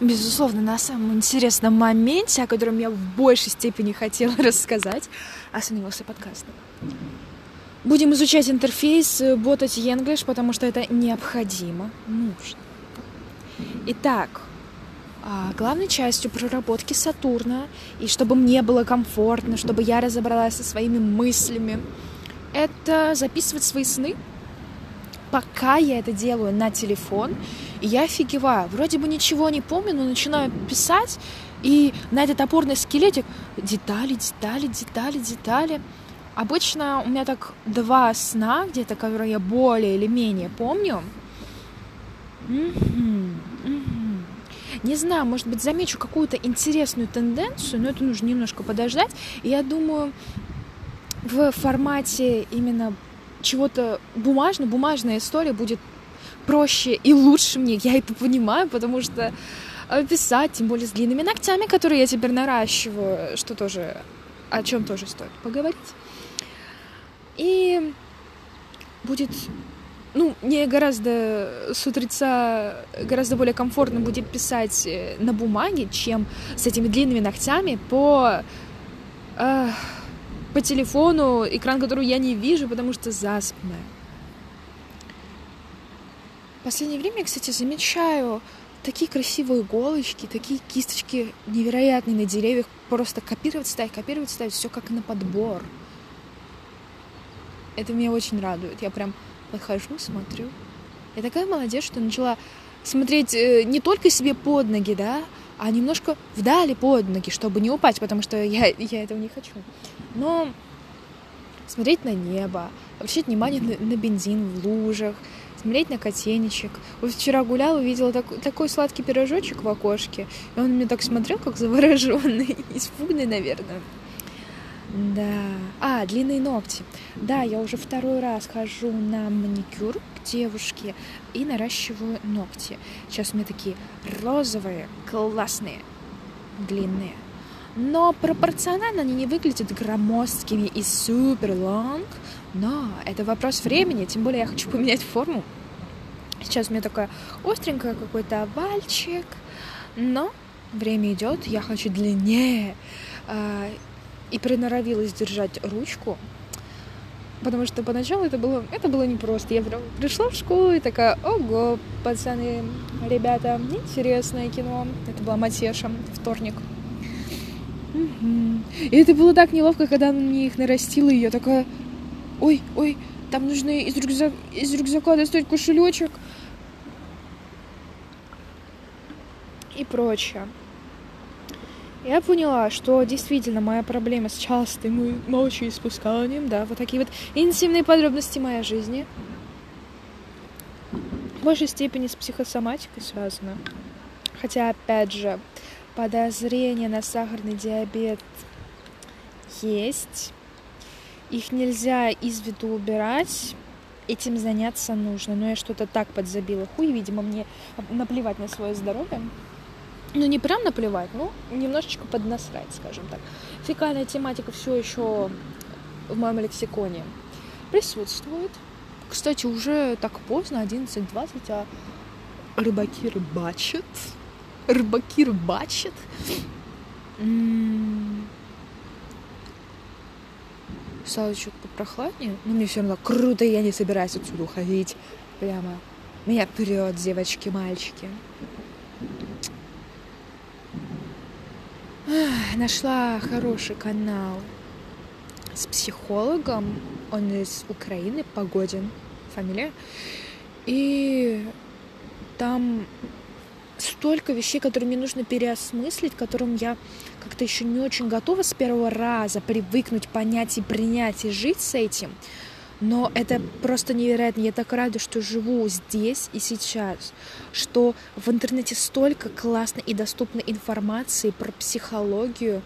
безусловно, на самом интересном моменте, о котором я в большей степени хотела рассказать, остановился подкаст. Будем изучать интерфейс бота English, потому что это необходимо, нужно. Итак, а, главной частью проработки Сатурна, и чтобы мне было комфортно, чтобы я разобралась со своими мыслями, это записывать свои сны, пока я это делаю на телефон, и я офигеваю. Вроде бы ничего не помню, но начинаю писать, и на этот опорный скелетик детали, детали, детали, детали. Обычно у меня так два сна где-то, которые я более или менее помню. Не знаю, может быть, замечу какую-то интересную тенденцию, но это нужно немножко подождать. И я думаю, в формате именно чего-то бумажного, бумажная история будет проще и лучше мне. Я это понимаю, потому что писать, тем более с длинными ногтями, которые я теперь наращиваю, что тоже о чем тоже стоит поговорить. И будет, ну, мне гораздо с утреца гораздо более комфортно будет писать э, на бумаге, чем с этими длинными ногтями по э, по телефону, экран, который я не вижу, потому что заспанная. В последнее время, кстати, замечаю такие красивые иголочки, такие кисточки невероятные на деревьях. Просто копировать, ставить, копировать, ставить, все как на подбор. Это меня очень радует. Я прям подхожу, смотрю. Я такая молодец, что начала смотреть э, не только себе под ноги, да, а немножко вдали под ноги, чтобы не упасть, потому что я, я этого не хочу. Но смотреть на небо, обращать внимание на, на бензин в лужах, смотреть на котенечек. Вот вчера гуляла, увидела так, такой сладкий пирожочек в окошке, и он мне так смотрел, как завороженный, испуганный, наверное. Да. А, длинные ногти. Да, я уже второй раз хожу на маникюр к девушке и наращиваю ногти. Сейчас у меня такие розовые, классные, длинные. Но пропорционально они не выглядят громоздкими и супер лонг. Но это вопрос времени, тем более я хочу поменять форму. Сейчас у меня такая остренькая какой-то овальчик. Но время идет, я хочу длиннее. И приноровилась держать ручку, потому что поначалу это было, это было непросто. Я прям пришла в школу и такая, ого, пацаны, ребята, интересное кино. Это была Матеша, вторник. И это было так неловко, когда она мне их нарастила, и я такая, ой, ой, там нужно из, рюкзак, из рюкзака достать кошелечек и прочее я поняла, что действительно моя проблема с частым мочеиспусканием, да, вот такие вот интимные подробности моей жизни, в большей степени с психосоматикой связано. Хотя, опять же, подозрение на сахарный диабет есть. Их нельзя из виду убирать. Этим заняться нужно. Но я что-то так подзабила хуй. Видимо, мне наплевать на свое здоровье ну не прям наплевать, но немножечко поднасрать, скажем так. Фекальная тематика все еще в моем лексиконе присутствует. Кстати, уже так поздно, 11.20, а рыбаки рыбачат. Рыбаки рыбачат. Стало что-то попрохладнее, но мне все равно круто, я не собираюсь отсюда уходить. Прямо меня вперед, девочки, мальчики. Нашла хороший канал с психологом. Он из Украины, Погодин, фамилия. И там столько вещей, которые мне нужно переосмыслить, которым я как-то еще не очень готова с первого раза привыкнуть, понять и принять и жить с этим. Но это просто невероятно. Я так рада, что живу здесь и сейчас, что в интернете столько классной и доступной информации про психологию,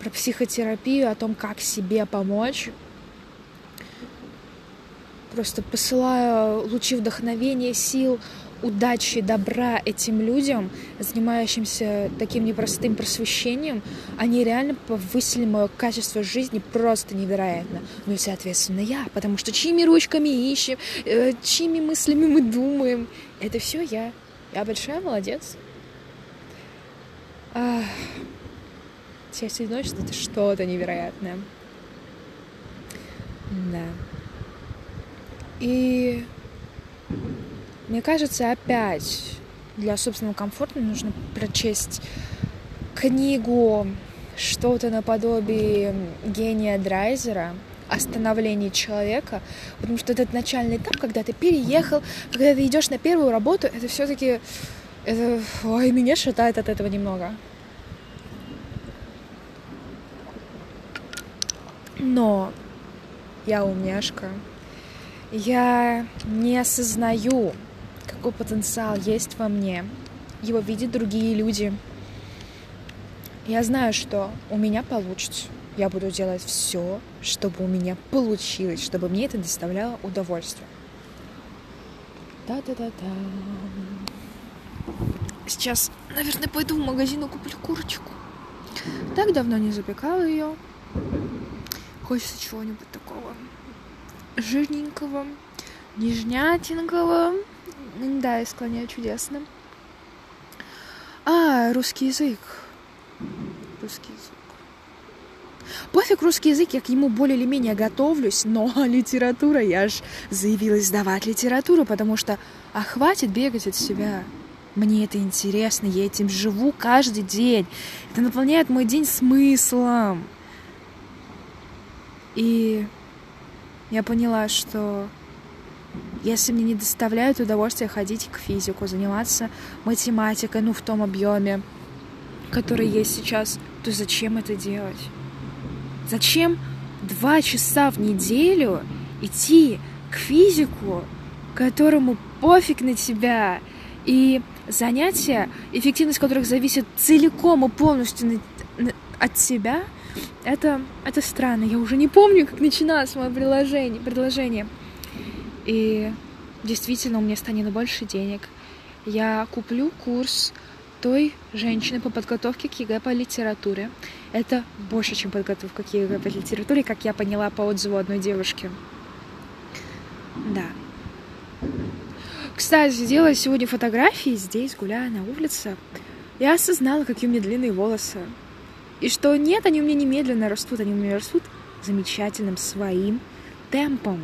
про психотерапию, о том, как себе помочь. Просто посылаю лучи вдохновения, сил, удачи, добра этим людям, занимающимся таким непростым просвещением, они реально повысили мое качество жизни просто невероятно. Ну и, соответственно, я, потому что чьими ручками ищем, э, чьими мыслями мы думаем, это все я. Я большая молодец. Ах, часть одиночества — это что-то невероятное. Да. И мне кажется, опять для собственного комфорта нужно прочесть книгу что-то наподобие гения Драйзера о человека, потому что этот начальный этап, когда ты переехал, когда ты идешь на первую работу, это все-таки это, ой, меня шатает от этого немного. Но я умняшка. Я не осознаю, какой потенциал есть во мне. Его видят другие люди. Я знаю, что у меня получится. Я буду делать все, чтобы у меня получилось, чтобы мне это доставляло удовольствие. Да-да-да-да. Сейчас, наверное, пойду в магазин и куплю курочку. Так давно не запекала ее. Хочется чего-нибудь такого жирненького, нежнятенького. Да, я склоняю чудесно. А, русский язык. Русский язык. Пофиг русский язык, я к нему более или менее готовлюсь, но литература, я ж заявилась сдавать литературу, потому что, а хватит бегать от себя. Мне это интересно, я этим живу каждый день. Это наполняет мой день смыслом. И я поняла, что если мне не доставляют удовольствие ходить к физику, заниматься математикой, ну, в том объеме, который есть сейчас, то зачем это делать? Зачем два часа в неделю идти к физику, которому пофиг на тебя, и занятия, эффективность которых зависит целиком и полностью от тебя, это, это странно. Я уже не помню, как начиналось мое предложение. предложение. И действительно, у меня станет больше денег. Я куплю курс той женщины по подготовке к ЕГЭ по литературе. Это больше, чем подготовка к ЕГЭ по литературе, как я поняла по отзыву одной девушки. Да. Кстати, делая сегодня фотографии здесь, гуляя на улице, я осознала, какие у меня длинные волосы. И что нет, они у меня не медленно растут, они у меня растут замечательным своим темпом.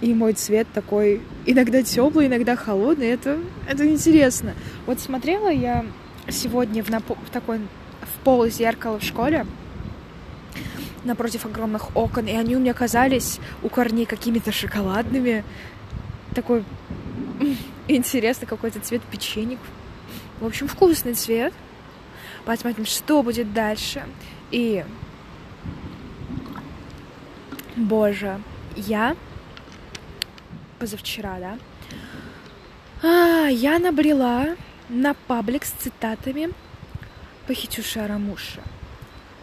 И мой цвет такой иногда теплый, иногда холодный. Это, это интересно. Вот смотрела я сегодня в, напо- в такой в пол зеркало в школе напротив огромных окон, и они у меня казались у корней какими-то шоколадными. Такой интересный какой-то цвет печенек. В общем, вкусный цвет. Посмотрим, что будет дальше. И... Боже, я позавчера, да, а, я набрела на паблик с цитатами Пахитюша Арамуша.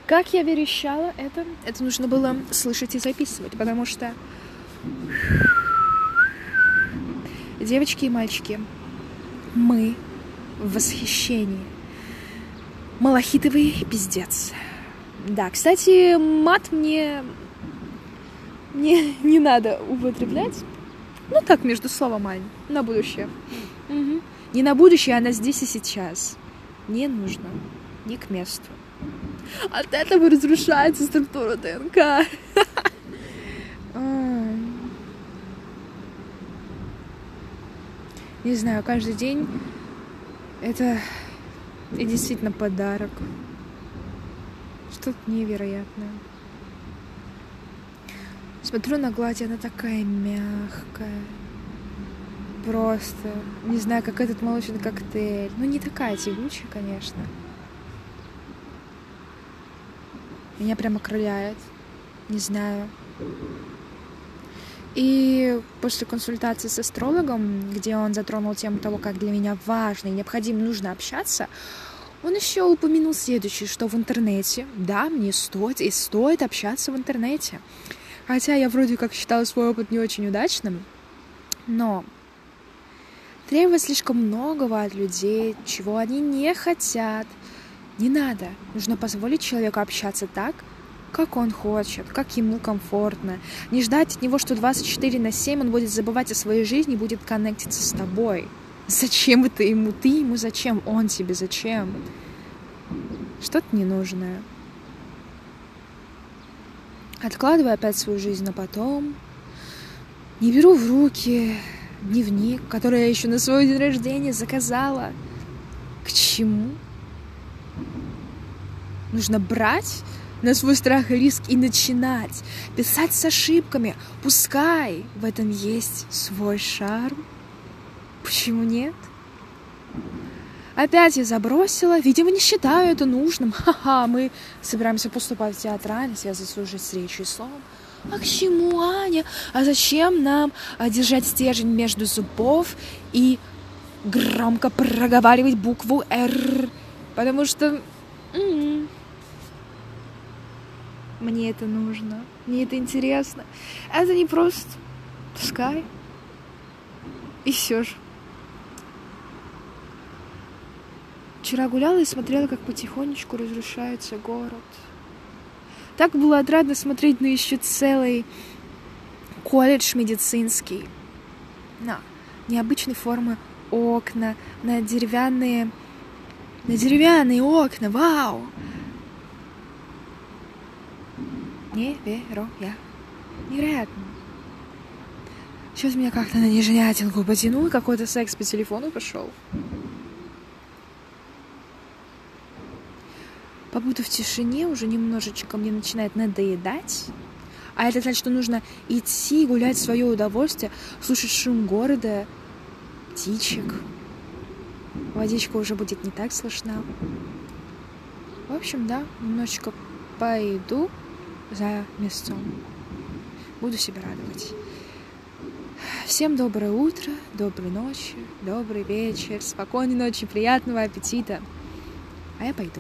Как я верещала, это, это нужно было слышать и записывать, потому что девочки и мальчики, мы в восхищении. Малахитовый пиздец. Да, кстати, мат мне мне не надо употреблять. Ну так, между словом, Ань, на будущее. Угу. Не на будущее, а на здесь и сейчас. Не нужно. Не к месту. От этого разрушается структура ДНК. Не знаю, каждый день это и действительно подарок. Что-то невероятное. Смотрю на гладь, она такая мягкая. Просто, не знаю, как этот молочный коктейль. Ну, не такая тягучая, конечно. Меня прямо крыляет. Не знаю. И после консультации с астрологом, где он затронул тему того, как для меня важно и необходимо нужно общаться, он еще упомянул следующее, что в интернете, да, мне стоит и стоит общаться в интернете. Хотя я вроде как считала свой опыт не очень удачным, но требовать слишком многого от людей, чего они не хотят, не надо. Нужно позволить человеку общаться так, как он хочет, как ему комфортно. Не ждать от него, что 24 на 7 он будет забывать о своей жизни и будет коннектиться с тобой. Зачем это ему? Ты ему зачем? Он тебе зачем? Что-то ненужное. Откладываю опять свою жизнь на потом. Не беру в руки дневник, который я еще на свой день рождения заказала. К чему? Нужно брать на свой страх и риск и начинать писать с ошибками. Пускай в этом есть свой шарм. Почему нет? Опять я забросила. Видимо, не считаю это нужным. Ха-ха, мы собираемся поступать в театральность, я заслужить с речью и словом. А к чему, Аня? А зачем нам а, держать стержень между зубов и громко проговаривать букву «Р»? Потому что... М-м, мне это нужно. Мне это интересно. Это не просто. Пускай. И все же. Вчера гуляла и смотрела, как потихонечку разрушается город. Так было отрадно смотреть на еще целый колледж медицинский. На необычной формы окна, на деревянные, на деревянные окна, вау! Невероятно. Невероятно. Сейчас меня как-то на нежнятинку потянул, какой-то секс по телефону пошел. Побуду в тишине, уже немножечко мне начинает надоедать. А это значит, что нужно идти, гулять в свое удовольствие, слушать шум города, птичек. Водичка уже будет не так слышна. В общем, да, немножечко пойду за местом. Буду себя радовать. Всем доброе утро, доброй ночи, добрый вечер, спокойной ночи, приятного аппетита. А я пойду.